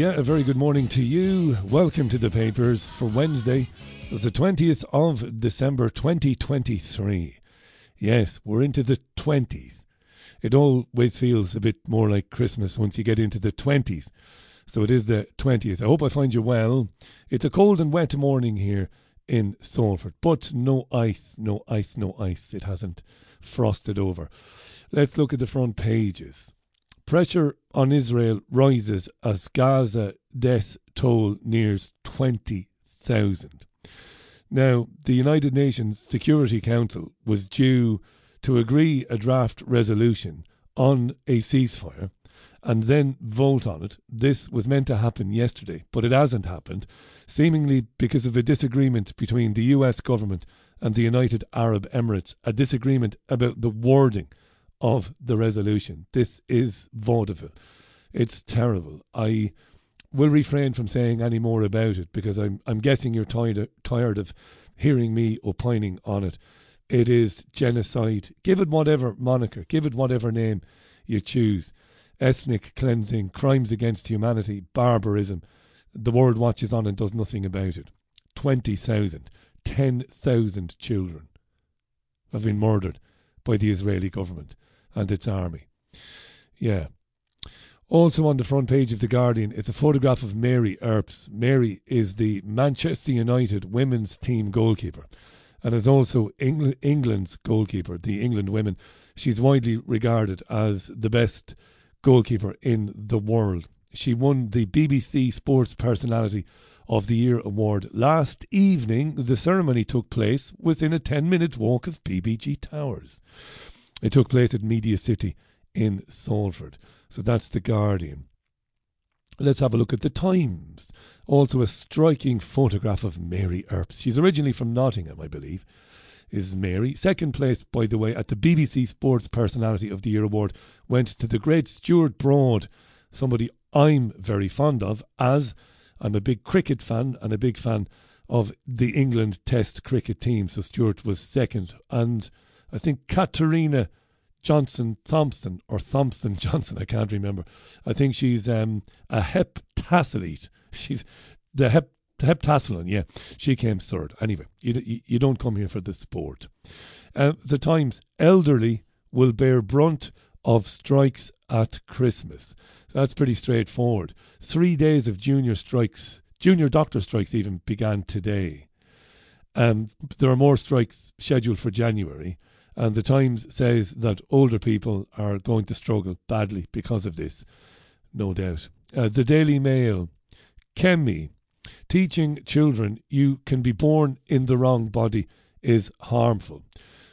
Yeah, a very good morning to you. Welcome to the papers for Wednesday. The 20th of December 2023. Yes, we're into the 20s. It always feels a bit more like Christmas once you get into the 20s. So it is the 20th. I hope I find you well. It's a cold and wet morning here in Salford, but no ice, no ice, no ice. It hasn't frosted over. Let's look at the front pages. Pressure on Israel rises as Gaza death toll nears 20,000. Now, the United Nations Security Council was due to agree a draft resolution on a ceasefire and then vote on it. This was meant to happen yesterday, but it hasn't happened, seemingly because of a disagreement between the US government and the United Arab Emirates, a disagreement about the wording of the resolution. This is vaudeville. It's terrible. I will refrain from saying any more about it because I'm I'm guessing you're tired of, tired of hearing me opining on it. It is genocide. Give it whatever moniker, give it whatever name you choose. Ethnic cleansing, crimes against humanity, barbarism. The world watches on and does nothing about it. 20,000, 10,000 children have been murdered by the Israeli government and its army. Yeah. Also on the front page of The Guardian is a photograph of Mary Earps. Mary is the Manchester United women's team goalkeeper and is also Engl- England's goalkeeper, the England women. She's widely regarded as the best goalkeeper in the world. She won the BBC Sports Personality of the Year award last evening. The ceremony took place within a 10 minute walk of PPG Towers. It took place at Media City in Salford. So that's The Guardian. Let's have a look at the Times. Also, a striking photograph of Mary Earps. She's originally from Nottingham, I believe, is Mary. Second place, by the way, at the BBC Sports Personality of the Year award went to the great Stuart Broad, somebody I'm very fond of, as I'm a big cricket fan and a big fan of the England Test cricket team. So Stuart was second. And I think Katarina Johnson Thompson or Thompson Johnson, I can't remember. I think she's um, a heptathlete. She's the hep heptathlon, yeah. She came third. Anyway, you, you don't come here for the sport. Uh, the Times, elderly will bear brunt of strikes at Christmas. So that's pretty straightforward. Three days of junior strikes, junior doctor strikes even began today. Um, there are more strikes scheduled for January. And the Times says that older people are going to struggle badly because of this, no doubt. Uh, the Daily Mail, Kemi, teaching children you can be born in the wrong body is harmful.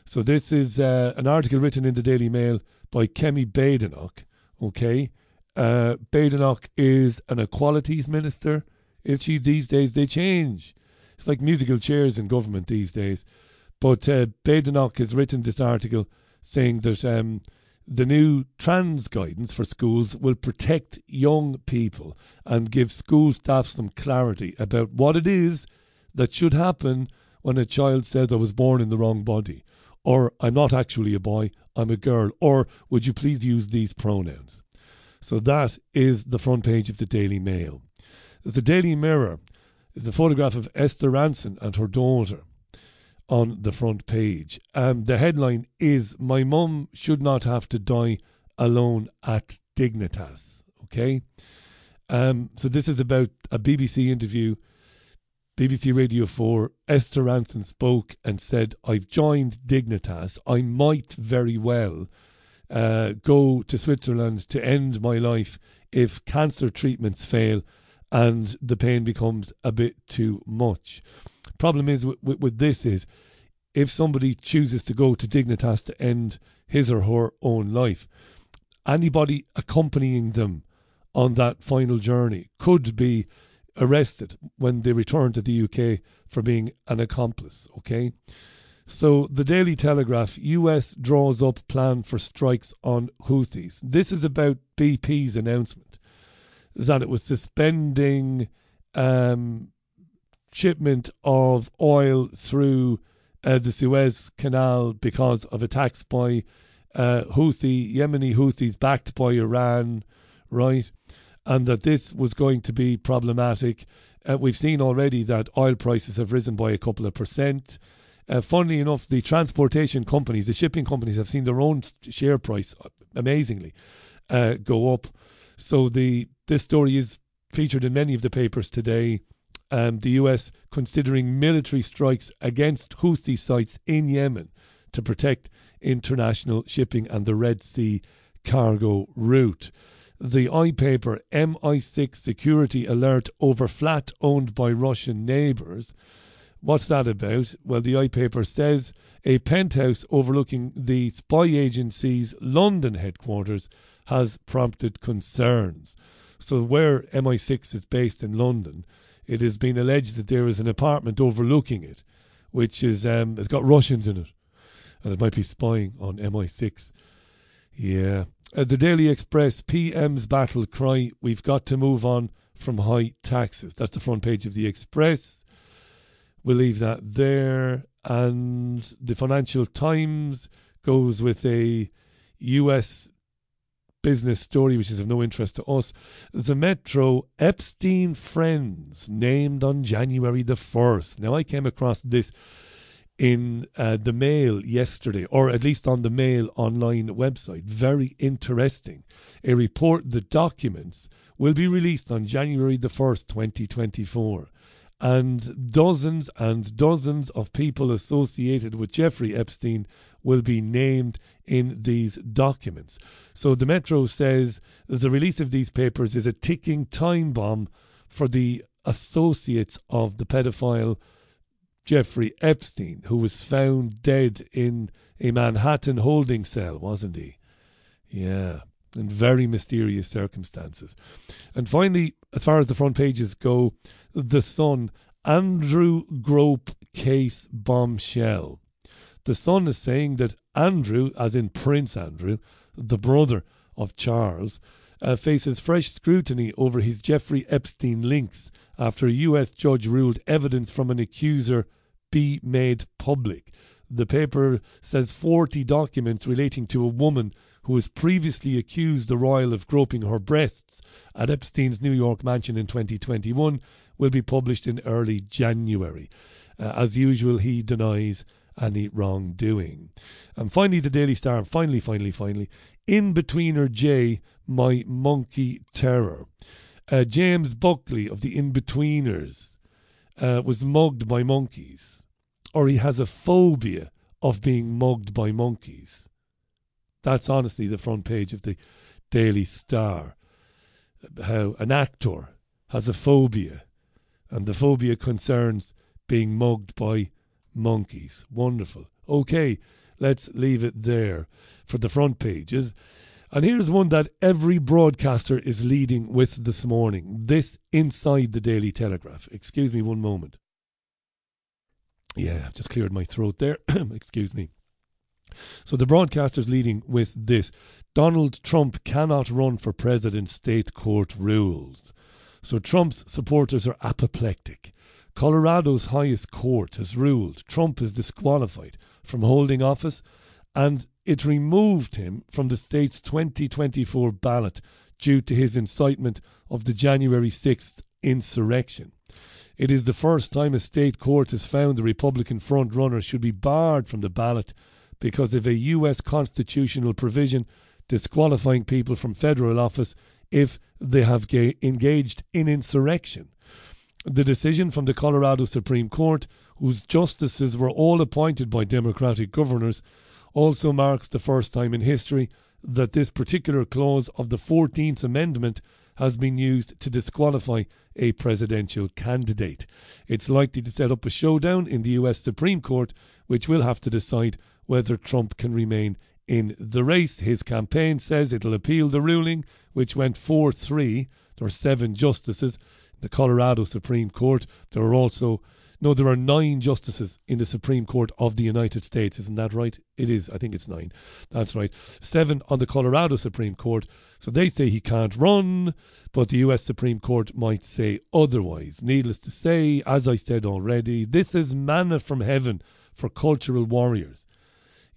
So this is uh, an article written in the Daily Mail by Kemi Badenoch. Okay, uh, Badenoch is an equalities minister. Is she these days? They change. It's like musical chairs in government these days. But uh, Badenoch has written this article saying that um, the new trans guidance for schools will protect young people and give school staff some clarity about what it is that should happen when a child says, I was born in the wrong body, or I'm not actually a boy, I'm a girl, or would you please use these pronouns? So that is the front page of the Daily Mail. The Daily Mirror is a photograph of Esther Rantzen and her daughter on the front page. Um, the headline is My mum should not have to die alone at Dignitas. Okay? Um, so this is about a BBC interview. BBC Radio 4, Esther Rantzen spoke and said, I've joined Dignitas. I might very well uh, go to Switzerland to end my life if cancer treatments fail and the pain becomes a bit too much. Problem is with, with, with this is if somebody chooses to go to Dignitas to end his or her own life, anybody accompanying them on that final journey could be arrested when they return to the UK for being an accomplice. Okay. So the Daily Telegraph, US draws up plan for strikes on Houthis. This is about BP's announcement that it was suspending um, shipment of oil through uh, the Suez Canal because of attacks by uh, Houthi, Yemeni Houthis backed by Iran, right? and that this was going to be problematic. Uh, we've seen already that oil prices have risen by a couple of percent. Uh, funnily enough, the transportation companies, the shipping companies, have seen their own share price uh, amazingly uh, go up. So the this story is featured in many of the papers today. Um, the US considering military strikes against Houthi sites in Yemen to protect international shipping and the Red Sea cargo route. The iPaper MI6 security alert over flat owned by Russian neighbours. What's that about? Well, the iPaper says a penthouse overlooking the spy agency's London headquarters has prompted concerns. So, where MI6 is based in London, it has been alleged that there is an apartment overlooking it, which is um, has got Russians in it, and it might be spying on MI6. Yeah, uh, the Daily Express PM's battle cry: We've got to move on from high taxes. That's the front page of the Express. We'll leave that there, and the Financial Times goes with a U.S business story which is of no interest to us. The Metro Epstein Friends named on January the 1st. Now, I came across this in uh, the Mail yesterday, or at least on the Mail online website. Very interesting. A report the documents will be released on January the 1st, 2024 and dozens and dozens of people associated with Jeffrey Epstein will be named in these documents. So the Metro says the release of these papers is a ticking time bomb for the associates of the pedophile Jeffrey Epstein, who was found dead in a Manhattan holding cell, wasn't he? Yeah in very mysterious circumstances. And finally, as far as the front pages go, The Sun, Andrew Grope case bombshell. The Sun is saying that Andrew, as in Prince Andrew, the brother of Charles, uh, faces fresh scrutiny over his Jeffrey Epstein links after a US judge ruled evidence from an accuser be made public. The paper says 40 documents relating to a woman who was previously accused the royal of groping her breasts at Epstein's New York mansion in 2021, will be published in early January. Uh, as usual, he denies any wrongdoing. And finally, the Daily Star, and finally, finally, finally, Inbetweener J, my monkey terror. Uh, James Buckley of the Inbetweeners uh, was mugged by monkeys, or he has a phobia of being mugged by monkeys. That's honestly the front page of the Daily Star. How an actor has a phobia, and the phobia concerns being mugged by monkeys. Wonderful. Okay, let's leave it there for the front pages. And here's one that every broadcaster is leading with this morning. This inside the Daily Telegraph. Excuse me one moment. Yeah, I've just cleared my throat there. Excuse me. So the broadcaster's leading with this Donald Trump cannot run for president, state court rules. So Trump's supporters are apoplectic. Colorado's highest court has ruled Trump is disqualified from holding office and it removed him from the state's 2024 ballot due to his incitement of the January 6th insurrection. It is the first time a state court has found the Republican frontrunner should be barred from the ballot because of a US constitutional provision disqualifying people from federal office if they have ga- engaged in insurrection. The decision from the Colorado Supreme Court, whose justices were all appointed by Democratic governors, also marks the first time in history that this particular clause of the 14th Amendment has been used to disqualify a presidential candidate. It's likely to set up a showdown in the US Supreme Court, which will have to decide whether Trump can remain in the race. His campaign says it'll appeal the ruling, which went 4 3. There are seven justices. In the Colorado Supreme Court, there are also no, there are nine justices in the Supreme Court of the United States. Isn't that right? It is. I think it's nine. That's right. Seven on the Colorado Supreme Court. So they say he can't run, but the US Supreme Court might say otherwise. Needless to say, as I said already, this is manna from heaven for cultural warriors.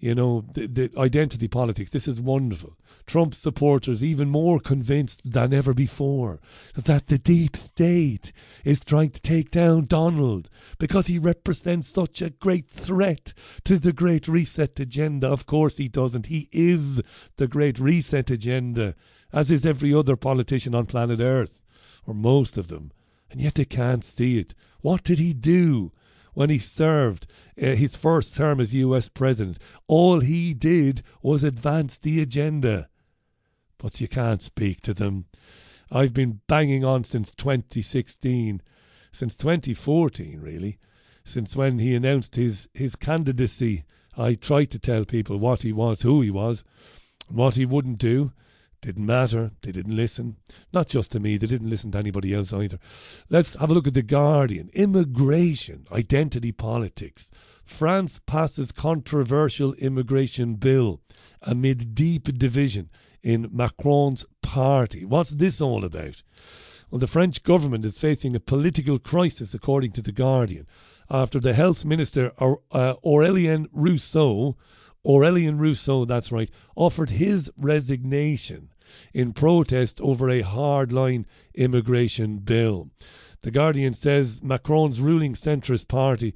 You know, the, the identity politics. This is wonderful. Trump supporters even more convinced than ever before that the deep state is trying to take down Donald because he represents such a great threat to the Great Reset agenda. Of course, he doesn't. He is the Great Reset agenda, as is every other politician on planet Earth, or most of them. And yet they can't see it. What did he do? When he served uh, his first term as US president. All he did was advance the agenda. But you can't speak to them. I've been banging on since 2016, since 2014, really, since when he announced his, his candidacy. I tried to tell people what he was, who he was, what he wouldn't do. Didn't matter. They didn't listen. Not just to me, they didn't listen to anybody else either. Let's have a look at The Guardian. Immigration, identity politics. France passes controversial immigration bill amid deep division in Macron's party. What's this all about? Well, the French government is facing a political crisis, according to The Guardian, after the health minister, uh, Aurélien Rousseau, Aurélien Rousseau, that's right, offered his resignation in protest over a hardline immigration bill. The Guardian says Macron's ruling centrist party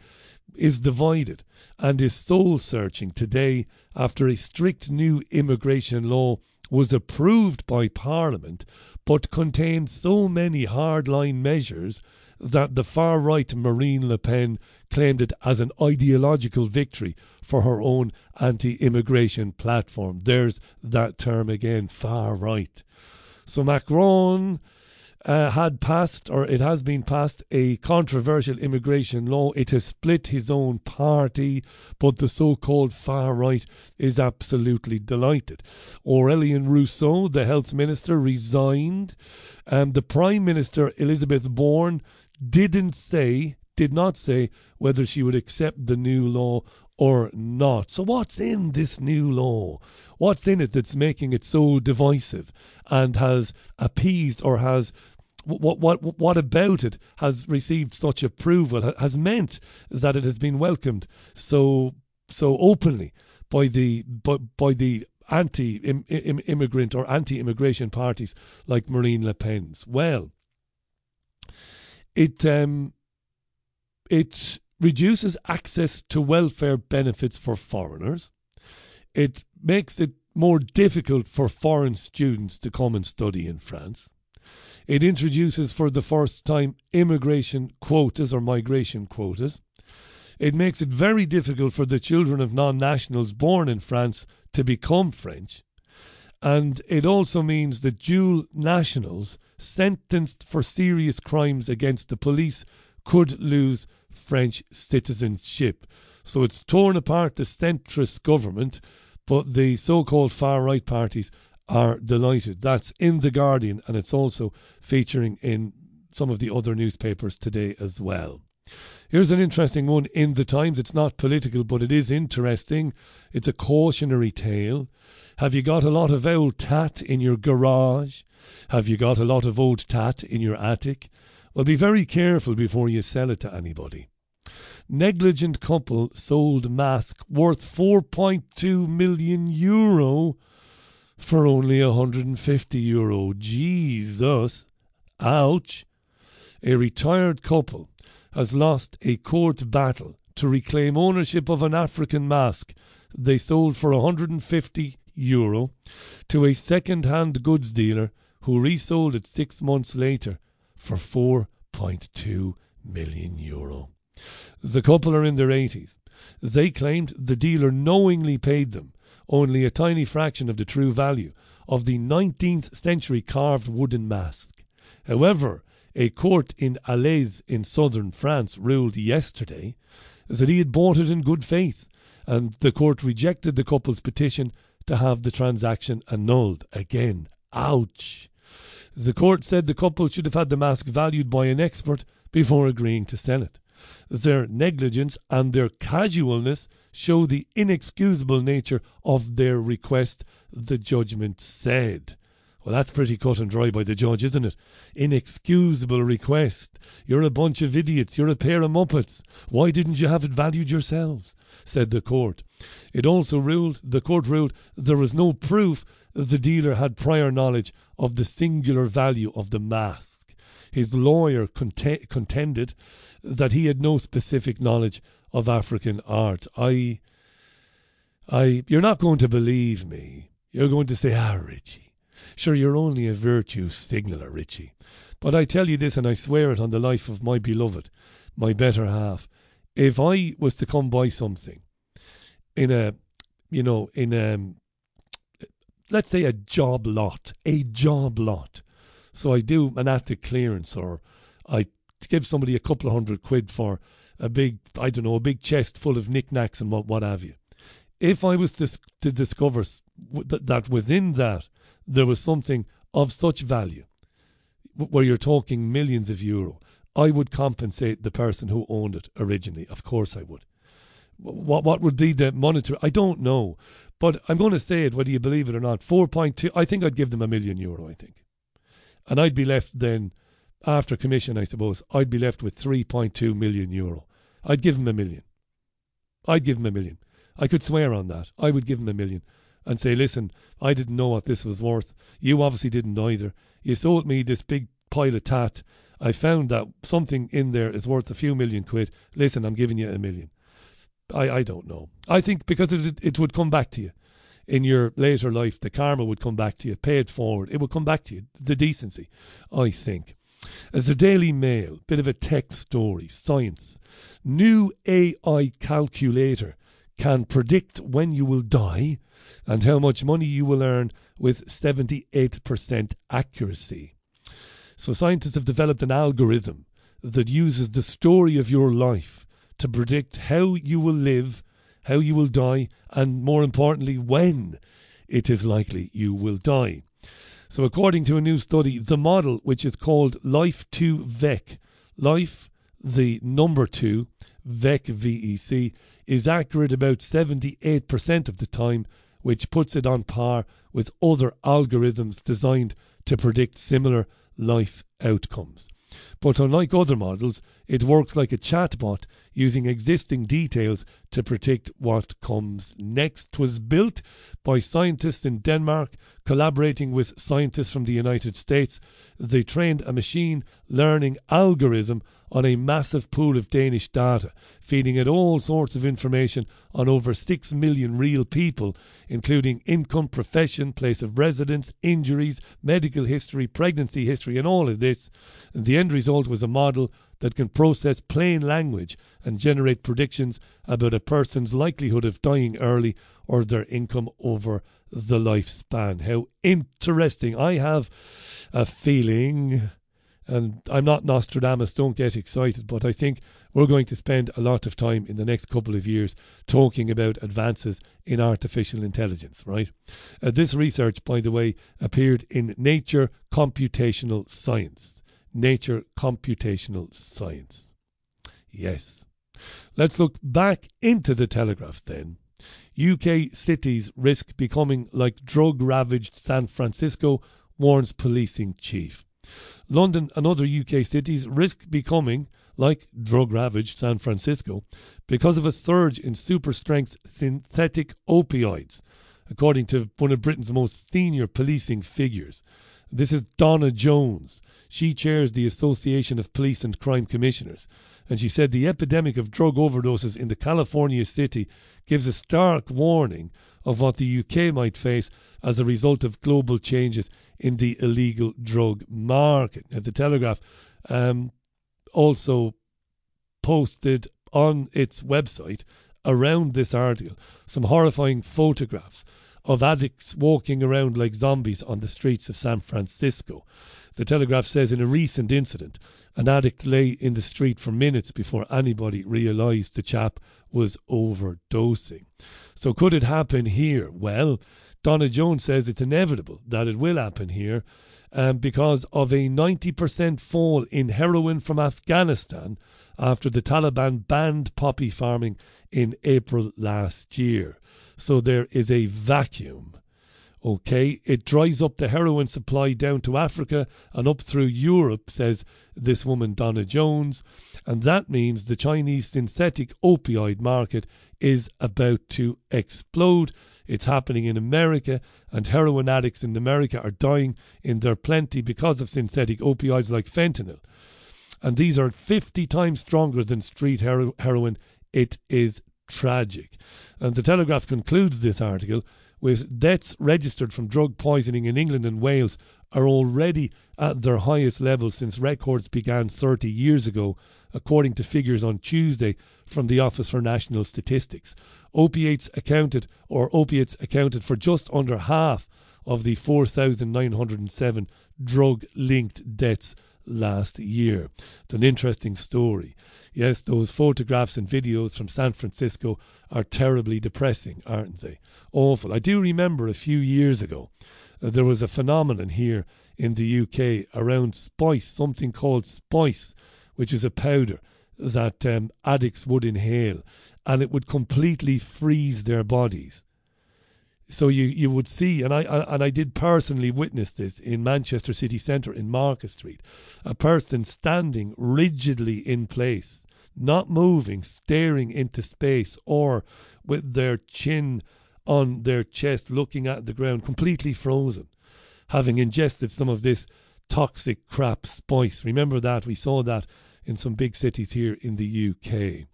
is divided and is soul searching today after a strict new immigration law was approved by Parliament but contained so many hardline measures that the far right Marine Le Pen claimed it as an ideological victory for her own anti immigration platform. There's that term again, far right. So Macron uh, had passed, or it has been passed, a controversial immigration law. It has split his own party, but the so called far right is absolutely delighted. Aurélien Rousseau, the health minister, resigned. Um, the Prime Minister, Elisabeth Borne, didn't say, did not say whether she would accept the new law or not. So, what's in this new law? What's in it that's making it so divisive and has appeased or has what what what about it has received such approval has meant is that it has been welcomed so so openly by the by, by the anti immigrant or anti immigration parties like Marine Le Pen's. Well, it um, it reduces access to welfare benefits for foreigners. It makes it more difficult for foreign students to come and study in France. It introduces for the first time immigration quotas or migration quotas. It makes it very difficult for the children of non nationals born in France to become French. And it also means that dual nationals sentenced for serious crimes against the police could lose French citizenship. So it's torn apart the centrist government, but the so called far right parties are delighted. That's in The Guardian, and it's also featuring in some of the other newspapers today as well. Here's an interesting one in the Times. It's not political, but it is interesting. It's a cautionary tale. Have you got a lot of old tat in your garage? Have you got a lot of old tat in your attic? Well, be very careful before you sell it to anybody. Negligent couple sold mask worth 4.2 million euro for only 150 euro. Jesus. Ouch. A retired couple has lost a court battle to reclaim ownership of an African mask they sold for 150 euro to a second hand goods dealer who resold it six months later for 4.2 million euro. The couple are in their 80s. They claimed the dealer knowingly paid them only a tiny fraction of the true value of the 19th century carved wooden mask. However, a court in Alès in southern France ruled yesterday that he had bought it in good faith, and the court rejected the couple's petition to have the transaction annulled. Again, ouch. The court said the couple should have had the mask valued by an expert before agreeing to sell it. Their negligence and their casualness show the inexcusable nature of their request, the judgment said. Well, that's pretty cut and dry by the judge, isn't it? Inexcusable request. You're a bunch of idiots. You're a pair of muppets. Why didn't you have it valued yourselves? said the court. It also ruled, the court ruled, there was no proof the dealer had prior knowledge of the singular value of the mask. His lawyer cont- contended that he had no specific knowledge of African art. I, I, you're not going to believe me. You're going to say, ah, Richie, Sure, you're only a virtue signaller, Richie. But I tell you this, and I swear it on the life of my beloved, my better half. If I was to come by something in a, you know, in a, let's say a job lot, a job lot. So I do an attic clearance or I give somebody a couple of hundred quid for a big, I don't know, a big chest full of knickknacks and what, what have you. If I was to, to discover that within that there was something of such value, where you're talking millions of euro, I would compensate the person who owned it originally. Of course, I would. What what would be the monetary? I don't know, but I'm going to say it whether you believe it or not. Four point two. I think I'd give them a million euro. I think, and I'd be left then after commission. I suppose I'd be left with three point two million euro. I'd give them a million. I'd give them a million. I could swear on that. I would give them a million and say, listen, I didn't know what this was worth. You obviously didn't either. You sold me this big pile of tat. I found that something in there is worth a few million quid. Listen, I'm giving you a million. I, I don't know. I think because it, it would come back to you in your later life. The karma would come back to you. Pay it forward. It would come back to you. The decency, I think. As the Daily Mail, bit of a tech story, science. New AI calculator can predict when you will die and how much money you will earn with 78% accuracy. So, scientists have developed an algorithm that uses the story of your life to predict how you will live, how you will die, and more importantly, when it is likely you will die. So, according to a new study, the model, which is called Life 2 VEC, Life, the number 2, VEC, VEC, is accurate about 78% of the time, which puts it on par with other algorithms designed to predict similar life outcomes. But unlike other models, it works like a chatbot using existing details to predict what comes next. Was built by scientists in Denmark collaborating with scientists from the United States. They trained a machine learning algorithm on a massive pool of Danish data, feeding it all sorts of information on over 6 million real people, including income, profession, place of residence, injuries, medical history, pregnancy history, and all of this. And the end result was a model that can process plain language and generate predictions about a person's likelihood of dying early or their income over the lifespan. How interesting. I have a feeling and I'm not Nostradamus, don't get excited, but I think we're going to spend a lot of time in the next couple of years talking about advances in artificial intelligence, right? Uh, this research, by the way, appeared in Nature Computational Science. Nature Computational Science. Yes. Let's look back into the Telegraph then. UK cities risk becoming like drug ravaged San Francisco, warns policing chief. London and other UK cities risk becoming like drug ravaged San Francisco because of a surge in super strength synthetic opioids, according to one of Britain's most senior policing figures. This is Donna Jones. She chairs the Association of Police and Crime Commissioners. And she said the epidemic of drug overdoses in the California city gives a stark warning of what the UK might face as a result of global changes in the illegal drug market. Now, the Telegraph um, also posted on its website around this article some horrifying photographs of addicts walking around like zombies on the streets of San Francisco. The Telegraph says in a recent incident, an addict lay in the street for minutes before anybody realised the chap was overdosing. So, could it happen here? Well, Donna Jones says it's inevitable that it will happen here um, because of a 90% fall in heroin from Afghanistan after the Taliban banned poppy farming in April last year. So there is a vacuum Okay, it dries up the heroin supply down to Africa and up through Europe, says this woman, Donna Jones. And that means the Chinese synthetic opioid market is about to explode. It's happening in America, and heroin addicts in America are dying in their plenty because of synthetic opioids like fentanyl. And these are 50 times stronger than street hero- heroin. It is tragic. And the Telegraph concludes this article with deaths registered from drug poisoning in England and Wales are already at their highest level since records began 30 years ago, according to figures on Tuesday from the Office for National Statistics. Opiates accounted or opiates accounted for just under half of the 4,907 drug linked deaths last year. It's an interesting story. Yes, those photographs and videos from San Francisco are terribly depressing, aren't they? Awful. I do remember a few years ago uh, there was a phenomenon here in the UK around spice, something called spice, which is a powder that um, addicts would inhale, and it would completely freeze their bodies. So you, you would see, and I, I and I did personally witness this in Manchester city centre in Market Street, a person standing rigidly in place, not moving, staring into space, or with their chin on their chest, looking at the ground, completely frozen, having ingested some of this toxic crap spice. Remember that we saw that in some big cities here in the UK.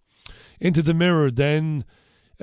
Into the mirror then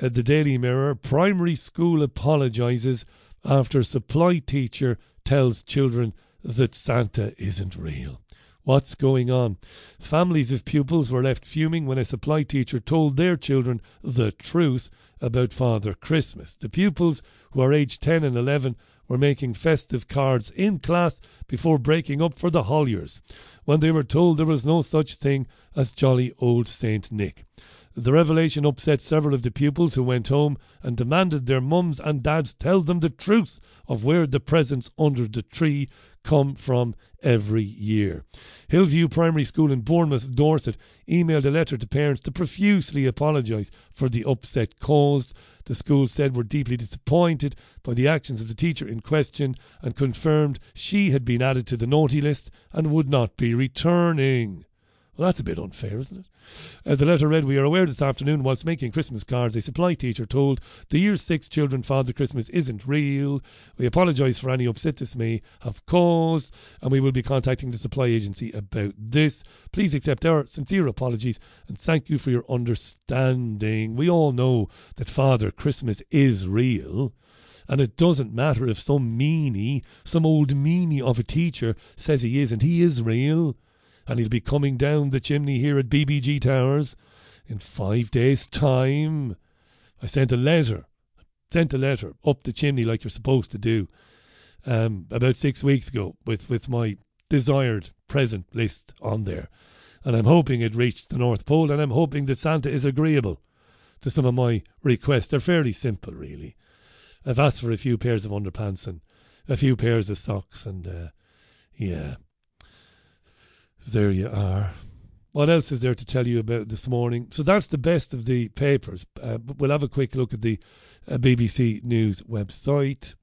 uh, the Daily Mirror, primary school apologises after supply teacher tells children that Santa isn't real. What's going on? Families of pupils were left fuming when a supply teacher told their children the truth about Father Christmas. The pupils, who are aged 10 and 11, were making festive cards in class before breaking up for the Holiers when they were told there was no such thing as jolly old Saint Nick. The revelation upset several of the pupils who went home and demanded their mums and dads tell them the truth of where the presents under the tree come from every year. Hillview Primary School in Bournemouth, Dorset, emailed a letter to parents to profusely apologise for the upset caused. The school said were deeply disappointed by the actions of the teacher in question and confirmed she had been added to the naughty list and would not be returning. Well, that's a bit unfair, isn't it? As the letter read, we are aware this afternoon, whilst making Christmas cards, a supply teacher told the Year 6 children Father Christmas isn't real. We apologise for any upset this may have caused, and we will be contacting the supply agency about this. Please accept our sincere apologies and thank you for your understanding. We all know that Father Christmas is real. And it doesn't matter if some meanie, some old meanie of a teacher says he is, and he is real and he'll be coming down the chimney here at BBG Towers in five days' time. I sent a letter, sent a letter up the chimney like you're supposed to do, um, about six weeks ago with, with my desired present list on there. And I'm hoping it reached the North Pole, and I'm hoping that Santa is agreeable to some of my requests. They're fairly simple, really. I've asked for a few pairs of underpants and a few pairs of socks, and uh, yeah, there you are. What else is there to tell you about this morning? So that's the best of the papers. Uh, we'll have a quick look at the uh, BBC News website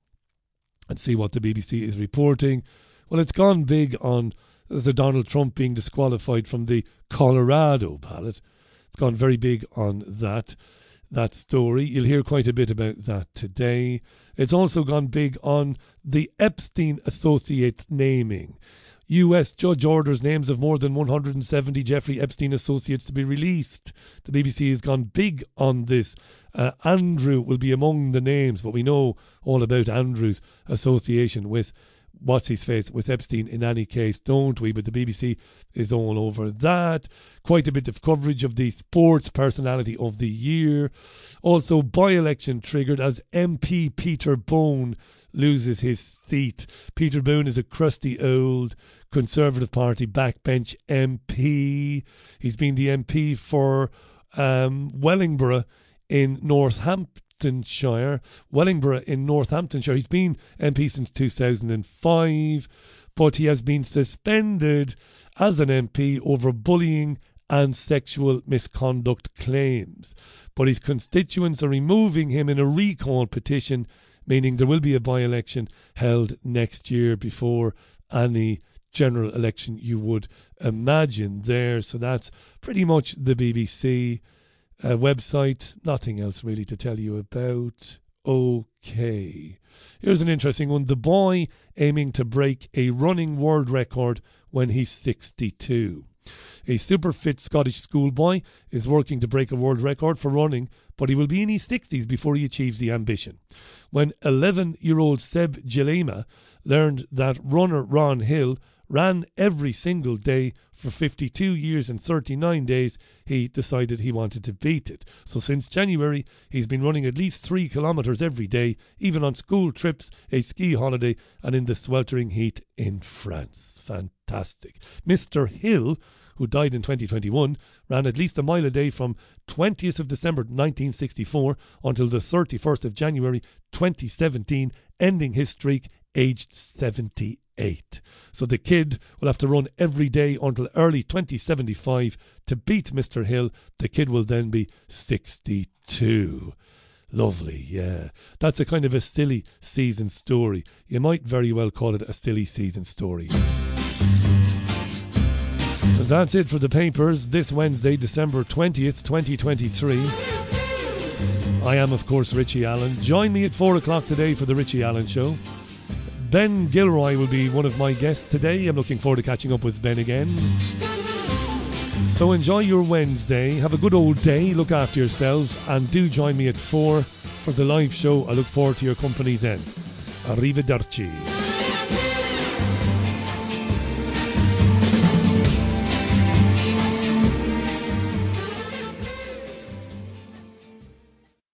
and see what the BBC is reporting. Well, it's gone big on the Donald Trump being disqualified from the Colorado ballot. It's gone very big on that that story. You'll hear quite a bit about that today. It's also gone big on the Epstein Associates naming. US judge orders names of more than 170 Jeffrey Epstein associates to be released. The BBC has gone big on this. Uh, Andrew will be among the names, but we know all about Andrew's association with what's his face with Epstein in any case, don't we? But the BBC is all over that. Quite a bit of coverage of the sports personality of the year. Also, by election triggered as MP Peter Bone loses his seat. Peter Bone is a crusty old Conservative Party backbench MP. He's been the MP for um, Wellingborough in Northampton. Northamptonshire, Wellingborough in Northamptonshire. He's been MP since 2005, but he has been suspended as an MP over bullying and sexual misconduct claims. But his constituents are removing him in a recall petition meaning there will be a by election held next year before any general election you would imagine there. So that's pretty much the BBC uh, website. Nothing else really to tell you about. Okay. Here's an interesting one. The boy aiming to break a running world record when he's 62. A super fit Scottish schoolboy is working to break a world record for running, but he will be in his 60s before he achieves the ambition. When 11 year old Seb Jalema learned that runner Ron Hill ran every single day for 52 years and 39 days, he decided he wanted to beat it. So since January, he's been running at least three kilometres every day, even on school trips, a ski holiday, and in the sweltering heat in France. Fantastic. Mr. Hill who died in 2021, ran at least a mile a day from 20th of December 1964 until the 31st of January 2017, ending his streak aged 78. So the kid will have to run every day until early 2075 to beat Mr. Hill. The kid will then be 62. Lovely, yeah. That's a kind of a silly season story. You might very well call it a silly season story. That's it for the papers this Wednesday, December 20th, 2023. I am, of course, Richie Allen. Join me at 4 o'clock today for the Richie Allen Show. Ben Gilroy will be one of my guests today. I'm looking forward to catching up with Ben again. So enjoy your Wednesday. Have a good old day. Look after yourselves. And do join me at 4 for the live show. I look forward to your company then. Arrivederci.